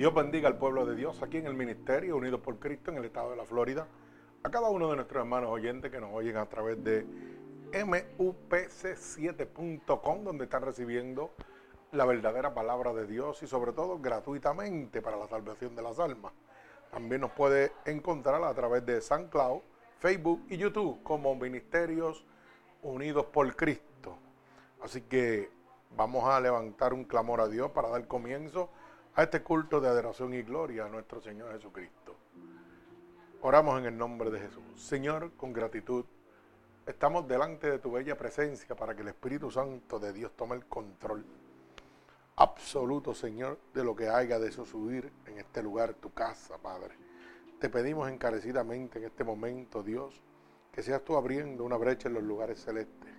Dios bendiga al pueblo de Dios aquí en el Ministerio Unidos por Cristo en el estado de la Florida. A cada uno de nuestros hermanos oyentes que nos oyen a través de mupc7.com, donde están recibiendo la verdadera palabra de Dios y sobre todo gratuitamente para la salvación de las almas. También nos puede encontrar a través de San Cloud, Facebook y YouTube como Ministerios Unidos por Cristo. Así que vamos a levantar un clamor a Dios para dar comienzo a este culto de adoración y gloria a nuestro Señor Jesucristo. Oramos en el nombre de Jesús. Señor, con gratitud, estamos delante de tu bella presencia para que el Espíritu Santo de Dios tome el control absoluto, Señor, de lo que haya de subir en este lugar, tu casa, Padre. Te pedimos encarecidamente en este momento, Dios, que seas tú abriendo una brecha en los lugares celestes,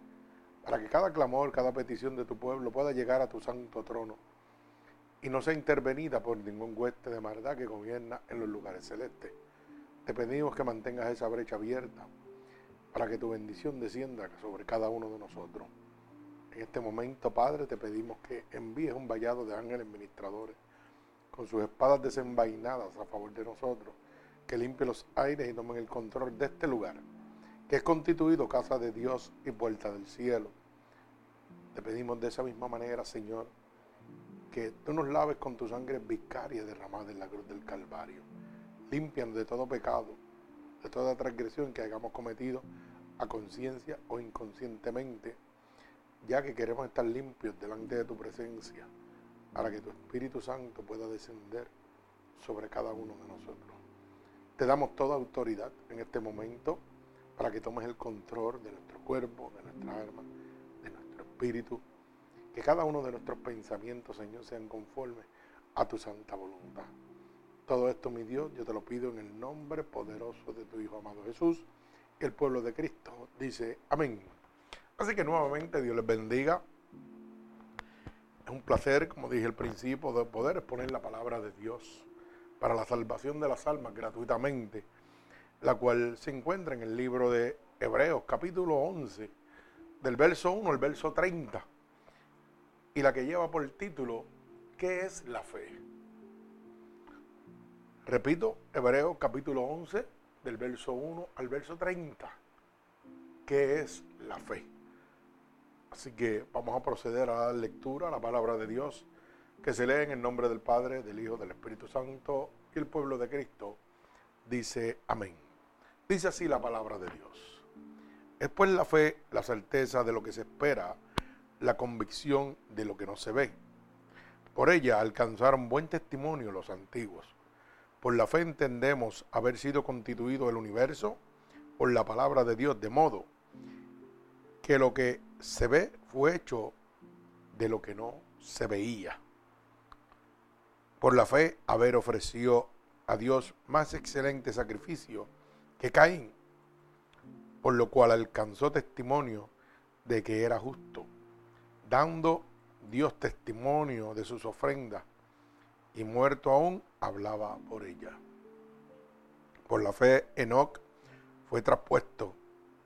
para que cada clamor, cada petición de tu pueblo pueda llegar a tu santo trono y no sea intervenida por ningún hueste de maldad que gobierna en los lugares celestes. Te pedimos que mantengas esa brecha abierta para que tu bendición descienda sobre cada uno de nosotros. En este momento, Padre, te pedimos que envíes un vallado de ángeles ministradores con sus espadas desenvainadas a favor de nosotros, que limpie los aires y tomen el control de este lugar, que es constituido casa de Dios y puerta del cielo. Te pedimos de esa misma manera, Señor, que tú nos laves con tu sangre vicaria derramada en la cruz del Calvario. Limpian de todo pecado, de toda transgresión que hayamos cometido a conciencia o inconscientemente, ya que queremos estar limpios delante de tu presencia, para que tu Espíritu Santo pueda descender sobre cada uno de nosotros. Te damos toda autoridad en este momento para que tomes el control de nuestro cuerpo, de nuestra alma, de nuestro espíritu que cada uno de nuestros pensamientos, Señor, sean conformes a tu santa voluntad. Todo esto, mi Dios, yo te lo pido en el nombre poderoso de tu Hijo amado Jesús. El pueblo de Cristo dice amén. Así que nuevamente Dios les bendiga. Es un placer, como dije al principio, de poder exponer la palabra de Dios para la salvación de las almas gratuitamente, la cual se encuentra en el libro de Hebreos capítulo 11, del verso 1 al verso 30 y la que lleva por título ¿Qué es la fe? Repito, Hebreos capítulo 11, del verso 1 al verso 30. ¿Qué es la fe? Así que vamos a proceder a la lectura, a la palabra de Dios, que se lee en el nombre del Padre, del Hijo, del Espíritu Santo y el pueblo de Cristo. Dice amén. Dice así la palabra de Dios. Es pues la fe, la certeza de lo que se espera la convicción de lo que no se ve. Por ella alcanzaron buen testimonio los antiguos. Por la fe entendemos haber sido constituido el universo por la palabra de Dios, de modo que lo que se ve fue hecho de lo que no se veía. Por la fe, haber ofrecido a Dios más excelente sacrificio que Caín, por lo cual alcanzó testimonio de que era justo dando Dios testimonio de sus ofrendas, y muerto aún hablaba por ella. Por la fe, Enoch fue traspuesto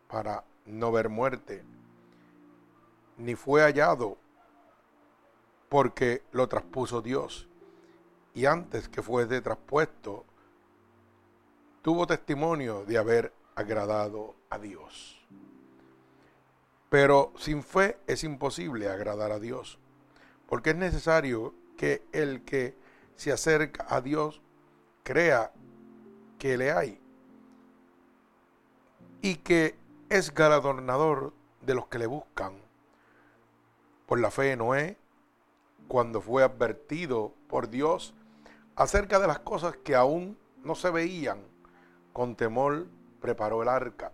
para no ver muerte, ni fue hallado porque lo traspuso Dios. Y antes que fuese traspuesto, tuvo testimonio de haber agradado a Dios. Pero sin fe es imposible agradar a Dios, porque es necesario que el que se acerca a Dios crea que le hay y que es galardonador de los que le buscan. Por la fe de Noé, cuando fue advertido por Dios acerca de las cosas que aún no se veían, con temor preparó el arca,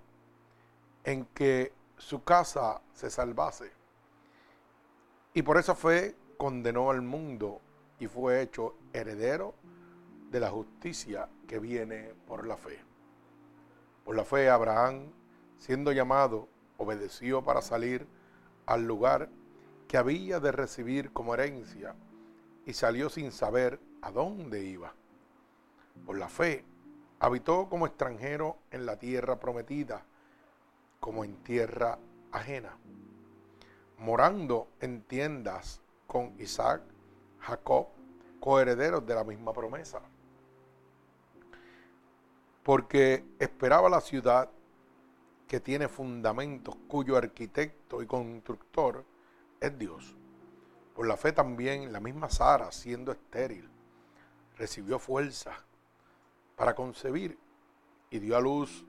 en que su casa se salvase. Y por esa fe condenó al mundo y fue hecho heredero de la justicia que viene por la fe. Por la fe Abraham, siendo llamado, obedeció para salir al lugar que había de recibir como herencia y salió sin saber a dónde iba. Por la fe habitó como extranjero en la tierra prometida como en tierra ajena, morando en tiendas con Isaac, Jacob, coherederos de la misma promesa. Porque esperaba la ciudad que tiene fundamentos, cuyo arquitecto y constructor es Dios. Por la fe también la misma Sara, siendo estéril, recibió fuerza para concebir y dio a luz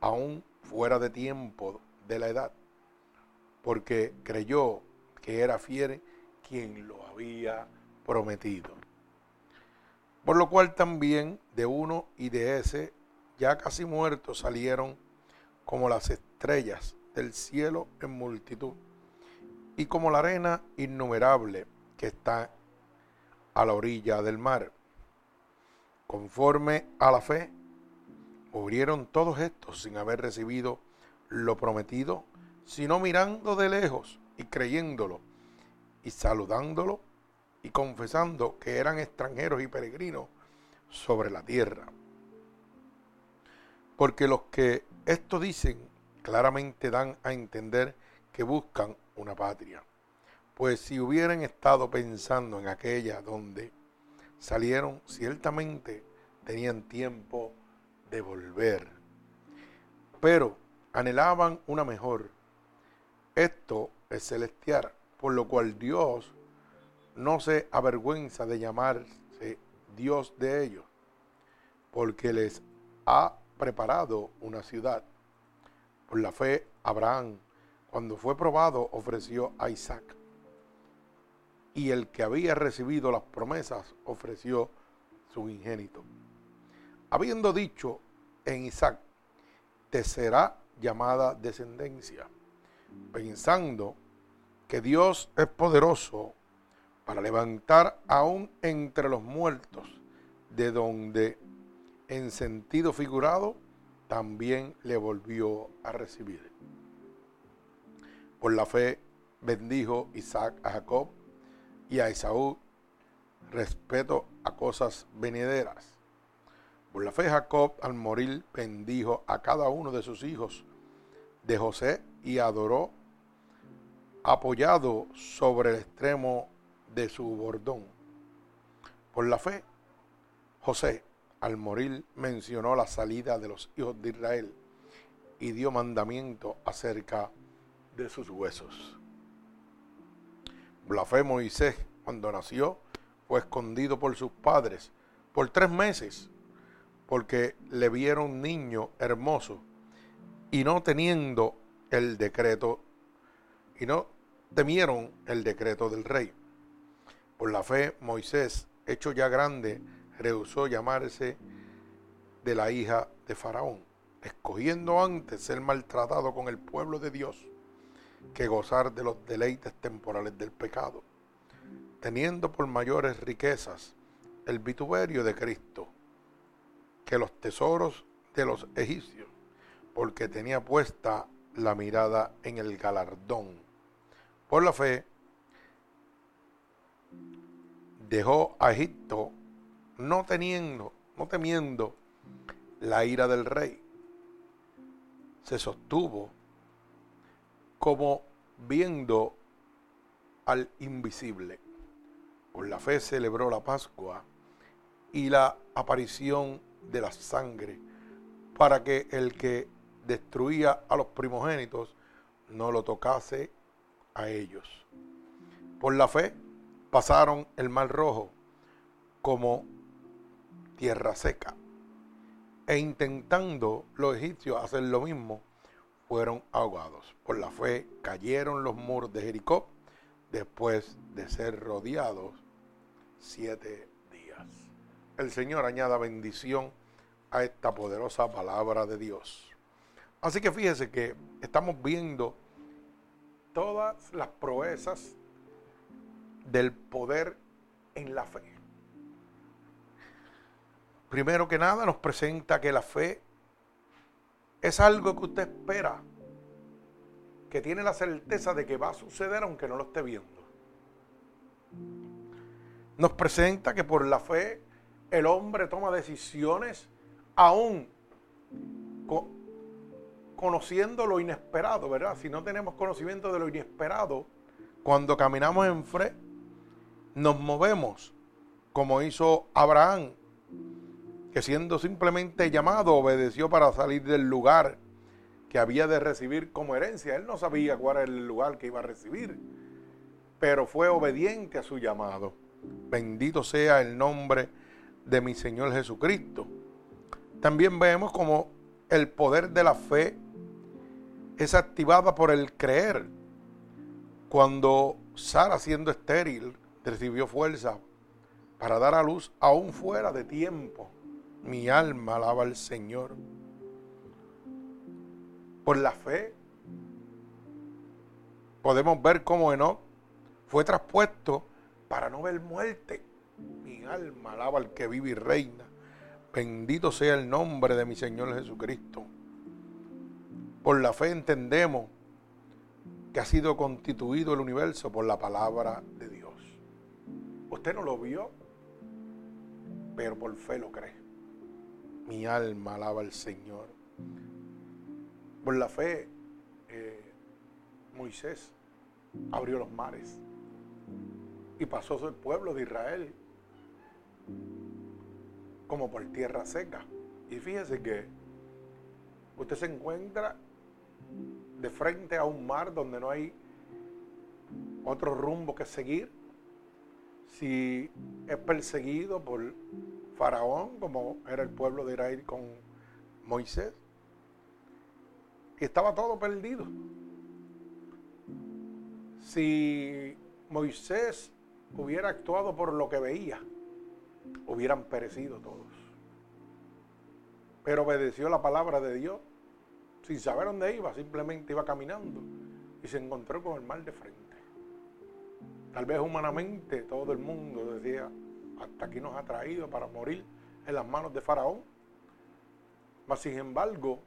aún fuera de tiempo de la edad, porque creyó que era fiel quien lo había prometido. Por lo cual también de uno y de ese, ya casi muertos, salieron como las estrellas del cielo en multitud, y como la arena innumerable que está a la orilla del mar. Conforme a la fe, murieron todos estos sin haber recibido lo prometido, sino mirando de lejos y creyéndolo y saludándolo y confesando que eran extranjeros y peregrinos sobre la tierra. Porque los que esto dicen claramente dan a entender que buscan una patria. Pues si hubieran estado pensando en aquella donde salieron, ciertamente tenían tiempo de volver. Pero anhelaban una mejor. Esto es celestial, por lo cual Dios no se avergüenza de llamarse Dios de ellos, porque les ha preparado una ciudad. Por la fe, Abraham, cuando fue probado, ofreció a Isaac. Y el que había recibido las promesas ofreció su ingénito. Habiendo dicho en Isaac, te será llamada descendencia, pensando que Dios es poderoso para levantar aún entre los muertos, de donde en sentido figurado también le volvió a recibir. Por la fe bendijo Isaac a Jacob y a Esaú respeto a cosas venideras. Por la fe Jacob al morir bendijo a cada uno de sus hijos de José y adoró apoyado sobre el extremo de su bordón. Por la fe, José, al morir, mencionó la salida de los hijos de Israel y dio mandamiento acerca de sus huesos. Por la fe, Moisés, cuando nació, fue escondido por sus padres por tres meses, porque le vieron niño hermoso y no teniendo el decreto, y no temieron el decreto del rey. Por la fe, Moisés, hecho ya grande, rehusó llamarse de la hija de Faraón, escogiendo antes ser maltratado con el pueblo de Dios que gozar de los deleites temporales del pecado, teniendo por mayores riquezas el vituperio de Cristo que los tesoros de los egipcios, porque tenía puesta la mirada en el galardón. Por la fe, dejó a Egipto no teniendo, no temiendo la ira del rey. Se sostuvo como viendo al invisible. Por la fe celebró la Pascua y la aparición de la sangre, para que el que destruía a los primogénitos no lo tocase a ellos. Por la fe pasaron el mar rojo como tierra seca. E intentando los egipcios hacer lo mismo, fueron ahogados. Por la fe cayeron los muros de Jericó después de ser rodeados siete. El Señor añada bendición a esta poderosa palabra de Dios. Así que fíjese que estamos viendo todas las proezas del poder en la fe. Primero que nada nos presenta que la fe es algo que usted espera, que tiene la certeza de que va a suceder aunque no lo esté viendo. Nos presenta que por la fe el hombre toma decisiones aún conociendo lo inesperado, ¿verdad? Si no tenemos conocimiento de lo inesperado, cuando caminamos en fe, nos movemos como hizo Abraham, que siendo simplemente llamado obedeció para salir del lugar que había de recibir como herencia. Él no sabía cuál era el lugar que iba a recibir, pero fue obediente a su llamado. Bendito sea el nombre de mi Señor Jesucristo. También vemos como el poder de la fe es activada por el creer. Cuando Sara, siendo estéril, recibió fuerza para dar a luz aún fuera de tiempo. Mi alma alaba al Señor. Por la fe podemos ver cómo Enoch fue traspuesto para no ver muerte. Mi alma alaba al que vive y reina. Bendito sea el nombre de mi Señor Jesucristo. Por la fe entendemos que ha sido constituido el universo por la palabra de Dios. Usted no lo vio, pero por fe lo cree. Mi alma alaba al Señor. Por la fe, eh, Moisés abrió los mares y pasó el pueblo de Israel como por tierra seca. Y fíjese que usted se encuentra de frente a un mar donde no hay otro rumbo que seguir. Si es perseguido por Faraón, como era el pueblo de Israel con Moisés, y estaba todo perdido. Si Moisés hubiera actuado por lo que veía, hubieran perecido todos. Pero obedeció la palabra de Dios sin saber dónde iba, simplemente iba caminando y se encontró con el mal de frente. Tal vez humanamente todo el mundo decía, hasta aquí nos ha traído para morir en las manos de Faraón. Mas sin embargo,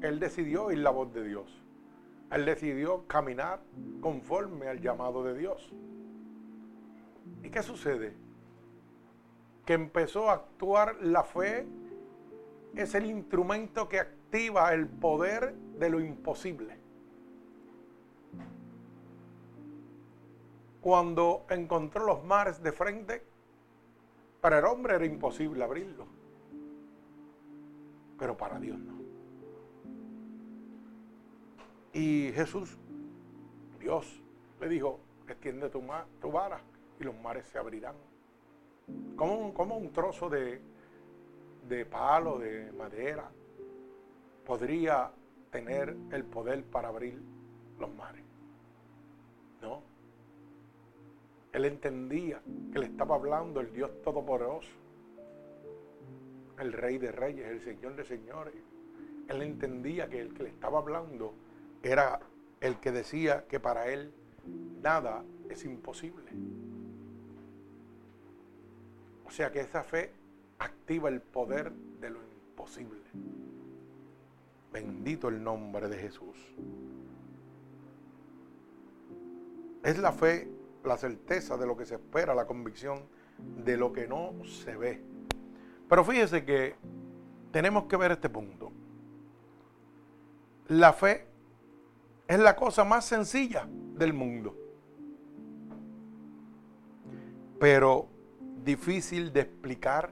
él decidió oír la voz de Dios. Él decidió caminar conforme al llamado de Dios. ¿Y qué sucede? Que empezó a actuar la fe, es el instrumento que activa el poder de lo imposible. Cuando encontró los mares de frente, para el hombre era imposible abrirlo, pero para Dios no. Y Jesús, Dios, le dijo, extiende tu, tu vara y los mares se abrirán. Como un, un trozo de, de palo, de madera, podría tener el poder para abrir los mares. No. Él entendía que le estaba hablando el Dios Todopoderoso, el Rey de Reyes, el Señor de Señores. Él entendía que el que le estaba hablando era el que decía que para él nada es imposible. O sea que esa fe activa el poder de lo imposible. Bendito el nombre de Jesús. Es la fe, la certeza de lo que se espera, la convicción de lo que no se ve. Pero fíjese que tenemos que ver este punto. La fe es la cosa más sencilla del mundo. Pero difícil de explicar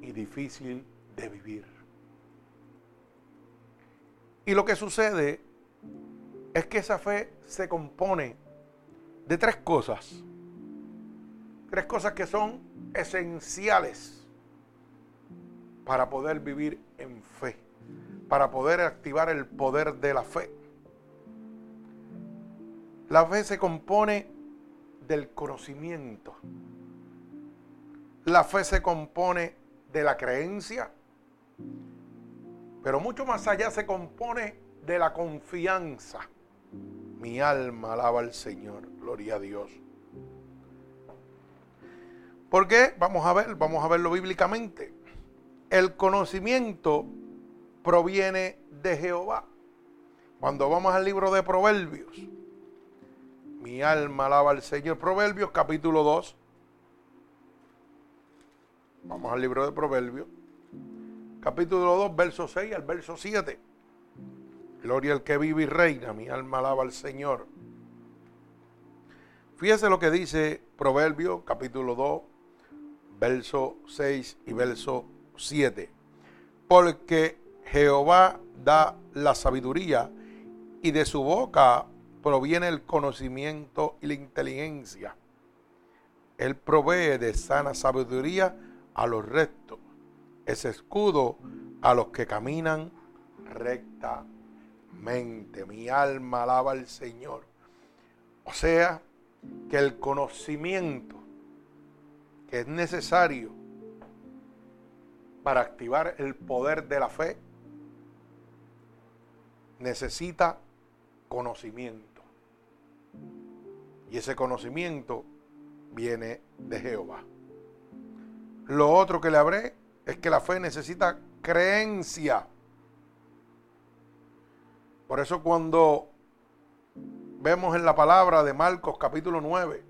y difícil de vivir. Y lo que sucede es que esa fe se compone de tres cosas. Tres cosas que son esenciales para poder vivir en fe, para poder activar el poder de la fe. La fe se compone del conocimiento. La fe se compone de la creencia. Pero mucho más allá se compone de la confianza. Mi alma alaba al Señor. Gloria a Dios. ¿Por qué? Vamos a ver, vamos a verlo bíblicamente. El conocimiento proviene de Jehová. Cuando vamos al libro de Proverbios, mi alma alaba al Señor. Proverbios capítulo 2. Vamos al libro de Proverbios. Capítulo 2, verso 6 al verso 7. Gloria al que vive y reina. Mi alma alaba al Señor. Fíjese lo que dice Proverbio capítulo 2, verso 6 y verso 7. Porque Jehová da la sabiduría y de su boca proviene el conocimiento y la inteligencia. Él provee de sana sabiduría a los rectos, es escudo a los que caminan rectamente. Mi alma alaba al Señor. O sea, que el conocimiento que es necesario para activar el poder de la fe necesita conocimiento. Y ese conocimiento viene de Jehová. Lo otro que le habré es que la fe necesita creencia. Por eso cuando vemos en la palabra de Marcos capítulo 9,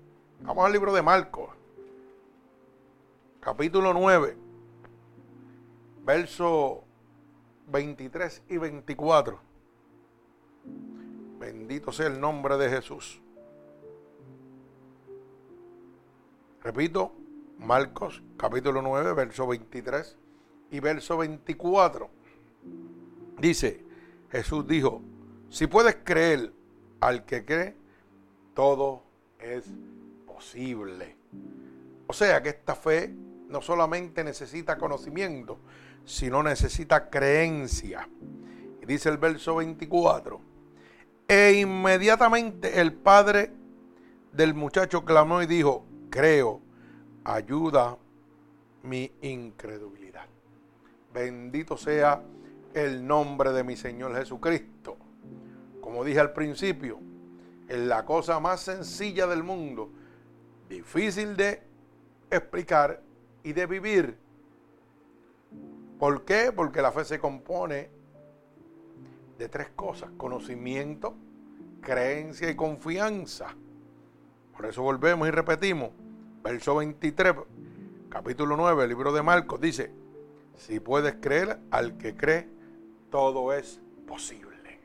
vamos al libro de Marcos, capítulo 9, verso 23 y 24. Bendito sea el nombre de Jesús. Repito, Marcos capítulo 9, verso 23 y verso 24. Dice, Jesús dijo, si puedes creer al que cree, todo es posible. O sea que esta fe no solamente necesita conocimiento, sino necesita creencia. Y dice el verso 24, e inmediatamente el padre del muchacho clamó y dijo, creo, ayuda mi incredulidad. Bendito sea el nombre de mi Señor Jesucristo. Como dije al principio, es la cosa más sencilla del mundo, difícil de explicar y de vivir. ¿Por qué? Porque la fe se compone de tres cosas, conocimiento, creencia y confianza. Por eso volvemos y repetimos, verso 23, capítulo 9, libro de Marcos, dice, si puedes creer, al que cree, todo es posible.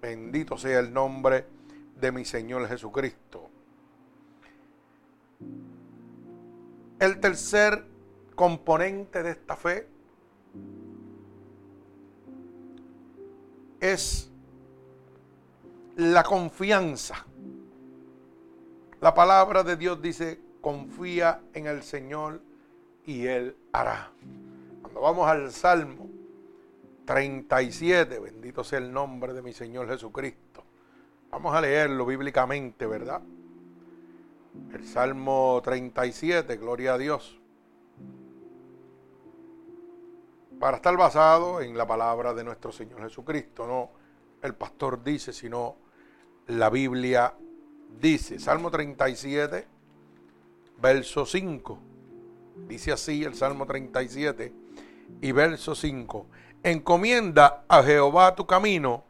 Bendito sea el nombre de mi Señor Jesucristo. El tercer componente de esta fe es la confianza. La palabra de Dios dice, confía en el Señor y Él hará. Cuando vamos al Salmo 37, bendito sea el nombre de mi Señor Jesucristo. Vamos a leerlo bíblicamente, ¿verdad? El Salmo 37, gloria a Dios. Para estar basado en la palabra de nuestro Señor Jesucristo, no el pastor dice, sino la Biblia dice. Salmo 37, verso 5. Dice así el Salmo 37 y verso 5 encomienda a Jehová tu camino,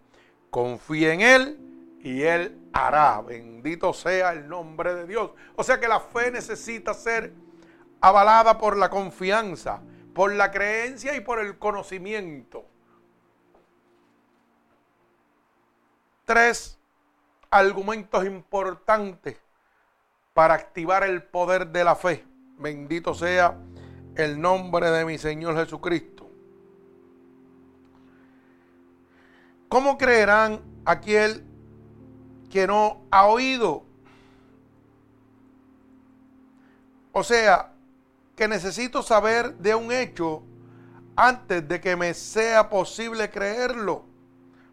confía en Él y Él hará. Bendito sea el nombre de Dios. O sea que la fe necesita ser avalada por la confianza, por la creencia y por el conocimiento. Tres argumentos importantes para activar el poder de la fe. Bendito sea el nombre de mi Señor Jesucristo. ¿Cómo creerán aquel que no ha oído? O sea, que necesito saber de un hecho antes de que me sea posible creerlo.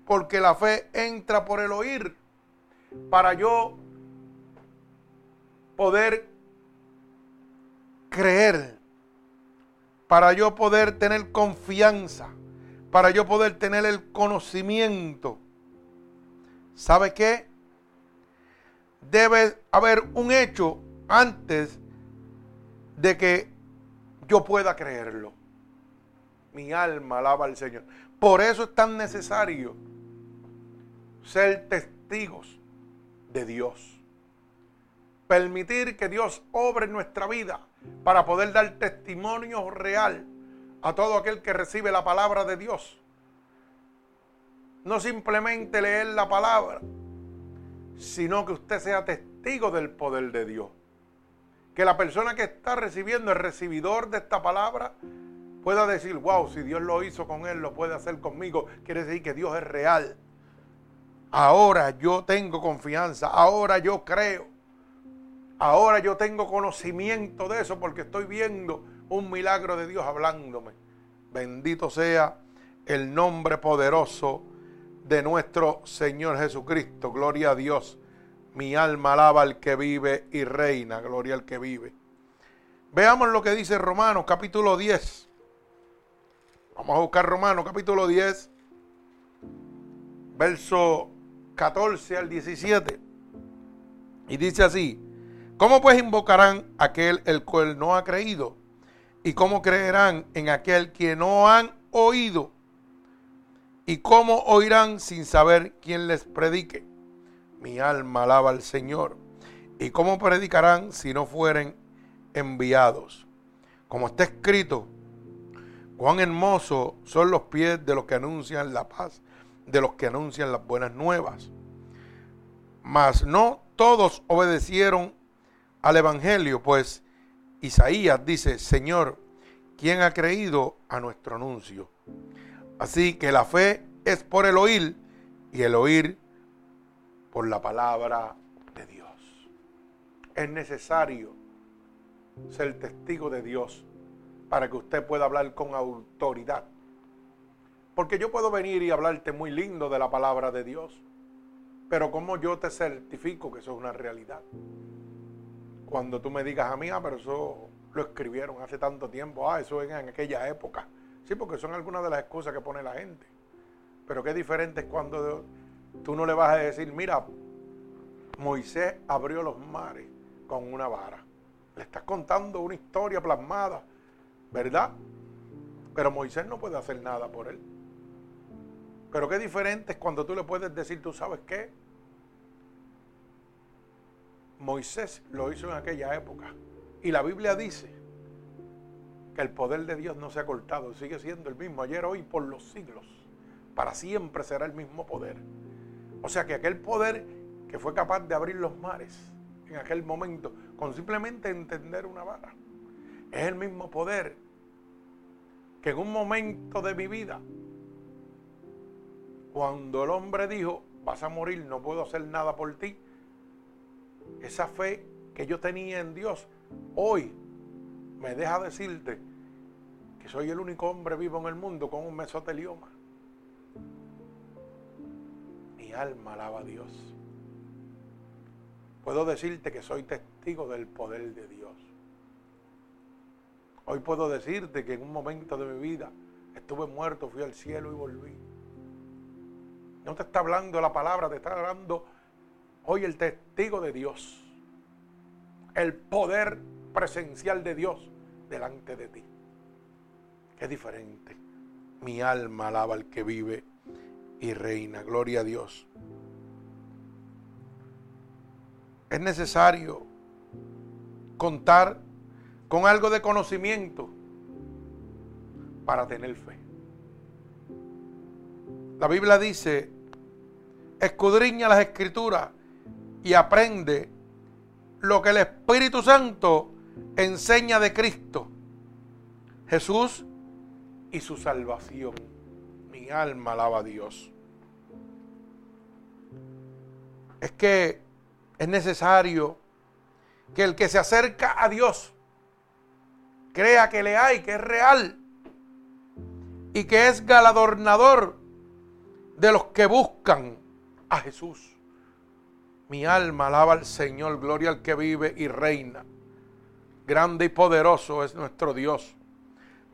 Porque la fe entra por el oír. Para yo poder creer. Para yo poder tener confianza para yo poder tener el conocimiento. ¿Sabe qué? Debe haber un hecho antes de que yo pueda creerlo. Mi alma alaba al Señor. Por eso es tan necesario ser testigos de Dios. Permitir que Dios obre en nuestra vida para poder dar testimonio real a todo aquel que recibe la palabra de Dios. No simplemente leer la palabra, sino que usted sea testigo del poder de Dios. Que la persona que está recibiendo, el recibidor de esta palabra, pueda decir, wow, si Dios lo hizo con él, lo puede hacer conmigo. Quiere decir que Dios es real. Ahora yo tengo confianza, ahora yo creo, ahora yo tengo conocimiento de eso porque estoy viendo un milagro de Dios hablándome. Bendito sea el nombre poderoso de nuestro Señor Jesucristo. Gloria a Dios. Mi alma alaba al que vive y reina. Gloria al que vive. Veamos lo que dice Romanos capítulo 10. Vamos a buscar Romanos capítulo 10, verso 14 al 17. Y dice así, ¿cómo pues invocarán aquel el cual no ha creído? ¿Y cómo creerán en aquel que no han oído? ¿Y cómo oirán sin saber quién les predique? Mi alma alaba al Señor. ¿Y cómo predicarán si no fueren enviados? Como está escrito, cuán hermosos son los pies de los que anuncian la paz, de los que anuncian las buenas nuevas. Mas no todos obedecieron al Evangelio, pues Isaías dice, Señor, ¿quién ha creído a nuestro anuncio? Así que la fe es por el oír y el oír por la palabra de Dios. Es necesario ser testigo de Dios para que usted pueda hablar con autoridad. Porque yo puedo venir y hablarte muy lindo de la palabra de Dios, pero ¿cómo yo te certifico que eso es una realidad? Cuando tú me digas a mí, ah, pero eso lo escribieron hace tanto tiempo, ah, eso es en aquella época. Sí, porque son algunas de las excusas que pone la gente. Pero qué diferente es cuando tú no le vas a decir, mira, Moisés abrió los mares con una vara. Le estás contando una historia plasmada, ¿verdad? Pero Moisés no puede hacer nada por él. Pero qué diferente es cuando tú le puedes decir, tú sabes qué. Moisés lo hizo en aquella época. Y la Biblia dice el poder de Dios no se ha cortado, sigue siendo el mismo ayer, hoy, por los siglos. Para siempre será el mismo poder. O sea que aquel poder que fue capaz de abrir los mares en aquel momento, con simplemente entender una vara, es el mismo poder que en un momento de mi vida, cuando el hombre dijo, vas a morir, no puedo hacer nada por ti, esa fe que yo tenía en Dios, hoy me deja decirte soy el único hombre vivo en el mundo con un mesotelioma. Mi alma alaba a Dios. Puedo decirte que soy testigo del poder de Dios. Hoy puedo decirte que en un momento de mi vida estuve muerto, fui al cielo y volví. No te está hablando la palabra, te está hablando hoy el testigo de Dios. El poder presencial de Dios delante de ti es diferente. Mi alma alaba al que vive y reina. Gloria a Dios. Es necesario contar con algo de conocimiento para tener fe. La Biblia dice, escudriña las escrituras y aprende lo que el Espíritu Santo enseña de Cristo. Jesús y su salvación. Mi alma alaba a Dios. Es que es necesario que el que se acerca a Dios crea que le hay, que es real y que es galadornador de los que buscan a Jesús. Mi alma alaba al Señor, gloria al que vive y reina. Grande y poderoso es nuestro Dios.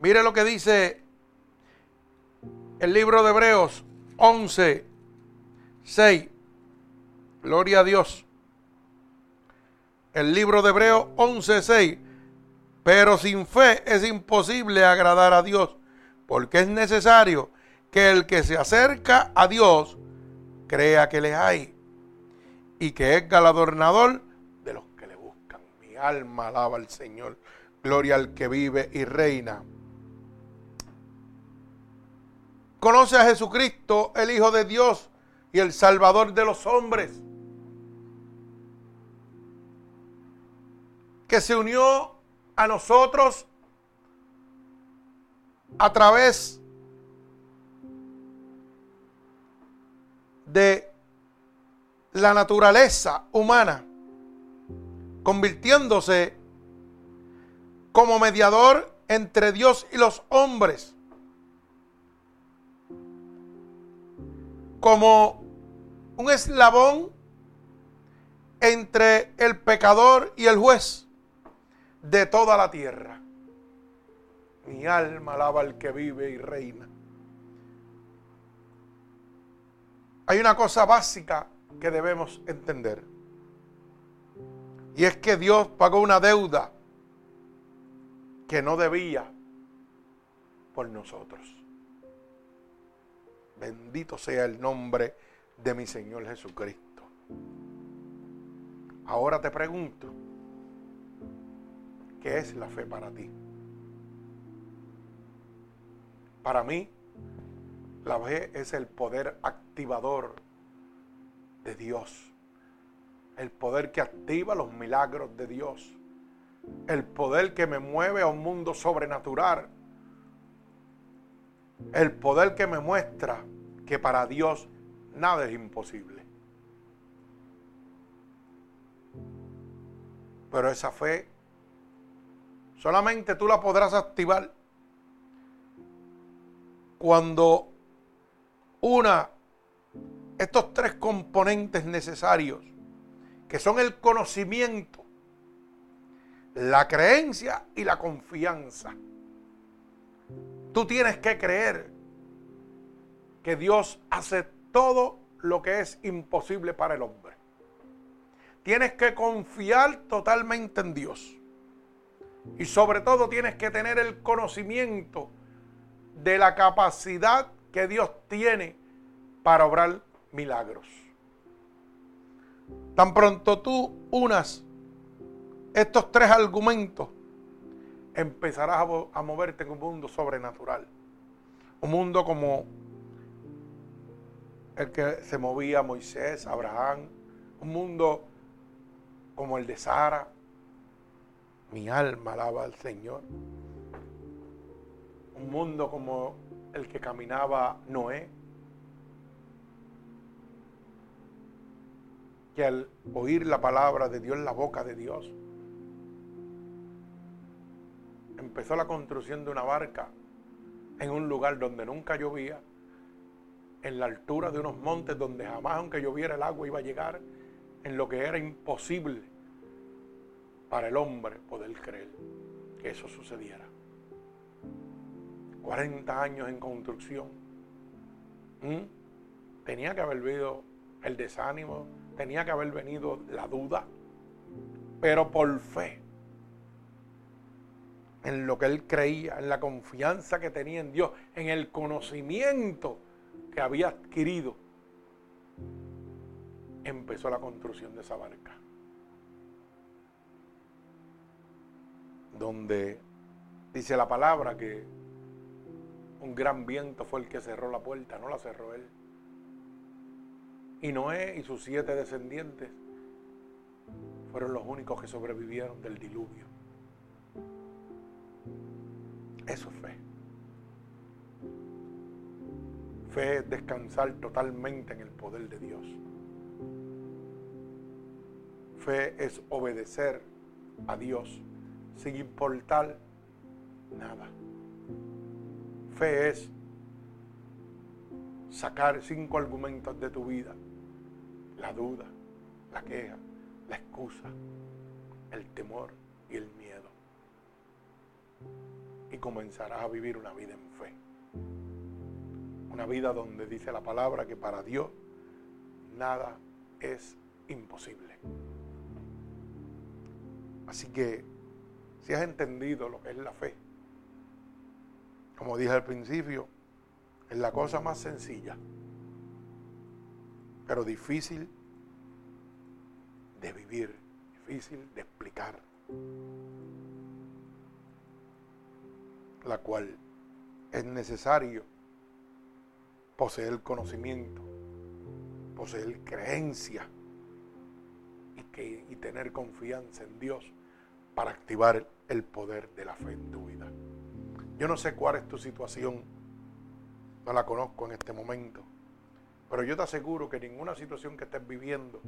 Mire lo que dice el libro de Hebreos 11, 6. Gloria a Dios. El libro de Hebreos 11, 6. Pero sin fe es imposible agradar a Dios, porque es necesario que el que se acerca a Dios crea que le hay y que es galadornador de los que le buscan. Mi alma alaba al Señor. Gloria al que vive y reina conoce a Jesucristo, el Hijo de Dios y el Salvador de los hombres. que se unió a nosotros a través de la naturaleza humana, convirtiéndose como mediador entre Dios y los hombres, como un eslabón entre el pecador y el juez de toda la tierra. Mi alma alaba al que vive y reina. Hay una cosa básica que debemos entender. Y es que Dios pagó una deuda que no debía por nosotros. Bendito sea el nombre de mi Señor Jesucristo. Ahora te pregunto, ¿qué es la fe para ti? Para mí, la fe es el poder activador de Dios. El poder que activa los milagros de Dios. El poder que me mueve a un mundo sobrenatural. El poder que me muestra que para Dios nada es imposible. Pero esa fe solamente tú la podrás activar cuando una, estos tres componentes necesarios, que son el conocimiento, la creencia y la confianza. Tú tienes que creer que Dios hace todo lo que es imposible para el hombre. Tienes que confiar totalmente en Dios. Y sobre todo tienes que tener el conocimiento de la capacidad que Dios tiene para obrar milagros. Tan pronto tú unas estos tres argumentos, empezarás a, moverte en un mundo sobrenatural. Un mundo como el que se movía Moisés, Abraham. Un mundo como el de Sara. Mi alma alaba al Señor. Un mundo como el que caminaba Noé, que al oír la palabra de Dios, la boca de Dios, empezó la construcción de una barca en un lugar donde nunca llovía, en la altura de unos montes donde jamás aunque lloviera el agua iba a llegar, en lo que era imposible para el hombre poder creer que eso sucediera. 40 años en construcción. ¿Mm? Tenía que haber venido el desánimo, tenía que haber venido la duda, pero por fe, en lo que él creía, en la confianza que tenía en Dios, en el conocimiento que había adquirido, empezó la construcción de esa barca. Donde dice la palabra que un gran viento fue el que cerró la puerta, no la cerró él. Y Noé y sus siete descendientes fueron los únicos que sobrevivieron del diluvio. Eso es fe. Fe es descansar totalmente en el poder de Dios. Fe es obedecer a Dios sin importar nada. Fe es sacar cinco argumentos de tu vida. La duda, la queja, la excusa, el temor y el miedo. Y comenzarás a vivir una vida en fe. Una vida donde dice la palabra que para Dios nada es imposible. Así que si has entendido lo que es la fe, como dije al principio, es la cosa más sencilla, pero difícil de vivir, difícil de explicar, la cual es necesario poseer conocimiento, poseer creencia y, que, y tener confianza en Dios para activar el poder de la fe en tu vida. Yo no sé cuál es tu situación, no la conozco en este momento, pero yo te aseguro que ninguna situación que estés viviendo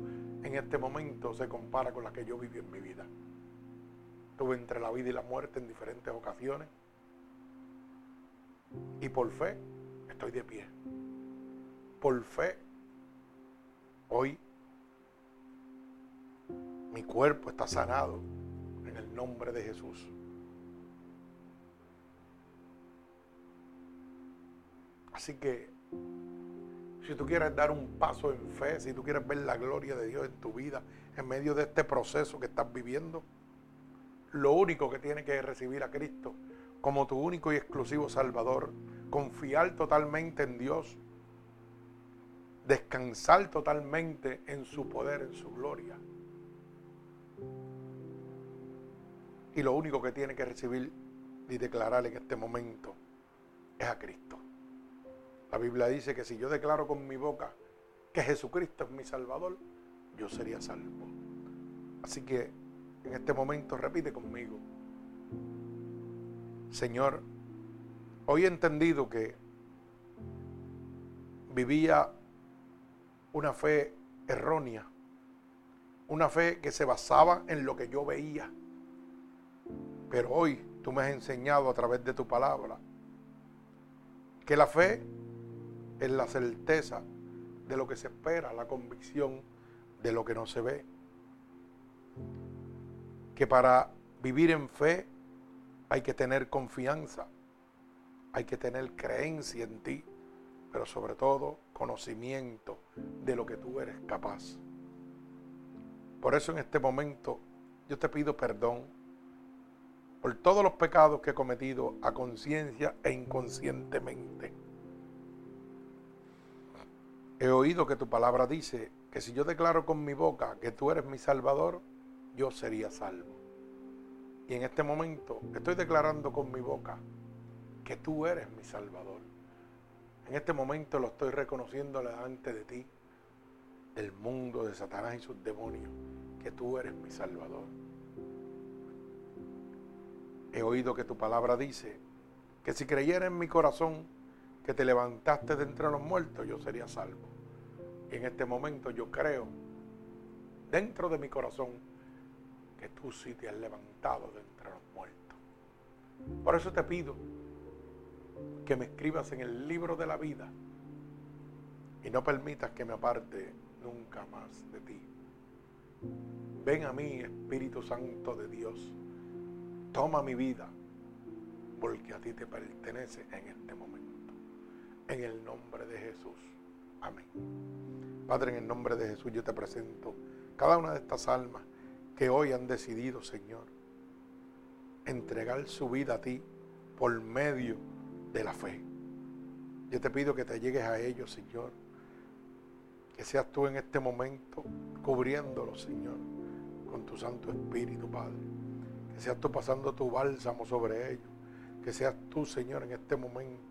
en este momento se compara con la que yo viví en mi vida. Estuve entre la vida y la muerte en diferentes ocasiones y por fe estoy de pie. Por fe hoy mi cuerpo está sanado en el nombre de Jesús. Así que si tú quieres dar un paso en fe, si tú quieres ver la gloria de Dios en tu vida, en medio de este proceso que estás viviendo, lo único que tienes que recibir a Cristo como tu único y exclusivo Salvador, confiar totalmente en Dios, descansar totalmente en su poder, en su gloria. Y lo único que tiene que recibir y declarar en este momento es a Cristo. La Biblia dice que si yo declaro con mi boca que Jesucristo es mi Salvador, yo sería salvo. Así que en este momento repite conmigo, Señor, hoy he entendido que vivía una fe errónea, una fe que se basaba en lo que yo veía. Pero hoy tú me has enseñado a través de tu palabra que la fe es la certeza de lo que se espera, la convicción de lo que no se ve. Que para vivir en fe hay que tener confianza, hay que tener creencia en ti, pero sobre todo conocimiento de lo que tú eres capaz. Por eso en este momento yo te pido perdón por todos los pecados que he cometido a conciencia e inconscientemente. He oído que tu palabra dice que si yo declaro con mi boca que tú eres mi salvador, yo sería salvo. Y en este momento estoy declarando con mi boca que tú eres mi salvador. En este momento lo estoy reconociendo delante de ti, del mundo, de Satanás y sus demonios, que tú eres mi salvador. He oído que tu palabra dice que si creyera en mi corazón que te levantaste de entre los muertos, yo sería salvo. Y en este momento yo creo dentro de mi corazón que tú sí te has levantado de entre los muertos. Por eso te pido que me escribas en el libro de la vida y no permitas que me aparte nunca más de ti. Ven a mí, Espíritu Santo de Dios. Toma mi vida, porque a ti te pertenece en este momento. En el nombre de Jesús. Amén. Padre, en el nombre de Jesús yo te presento cada una de estas almas que hoy han decidido, Señor, entregar su vida a ti por medio de la fe. Yo te pido que te llegues a ellos, Señor. Que seas tú en este momento cubriéndolos, Señor, con tu Santo Espíritu, Padre. Que seas tú pasando tu bálsamo sobre ellos. Que seas tú, Señor, en este momento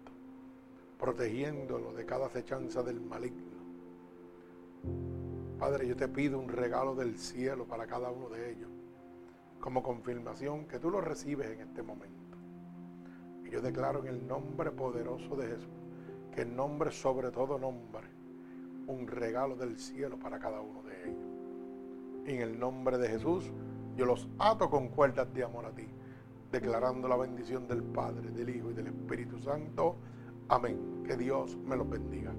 protegiéndolos de cada acechanza del maligno. Padre, yo te pido un regalo del cielo para cada uno de ellos, como confirmación que tú lo recibes en este momento. Y yo declaro en el nombre poderoso de Jesús, que el nombre sobre todo nombre, un regalo del cielo para cada uno de ellos. En el nombre de Jesús, yo los ato con cuerdas de amor a ti, declarando la bendición del Padre, del Hijo y del Espíritu Santo. Amén. Que Dios me los bendiga.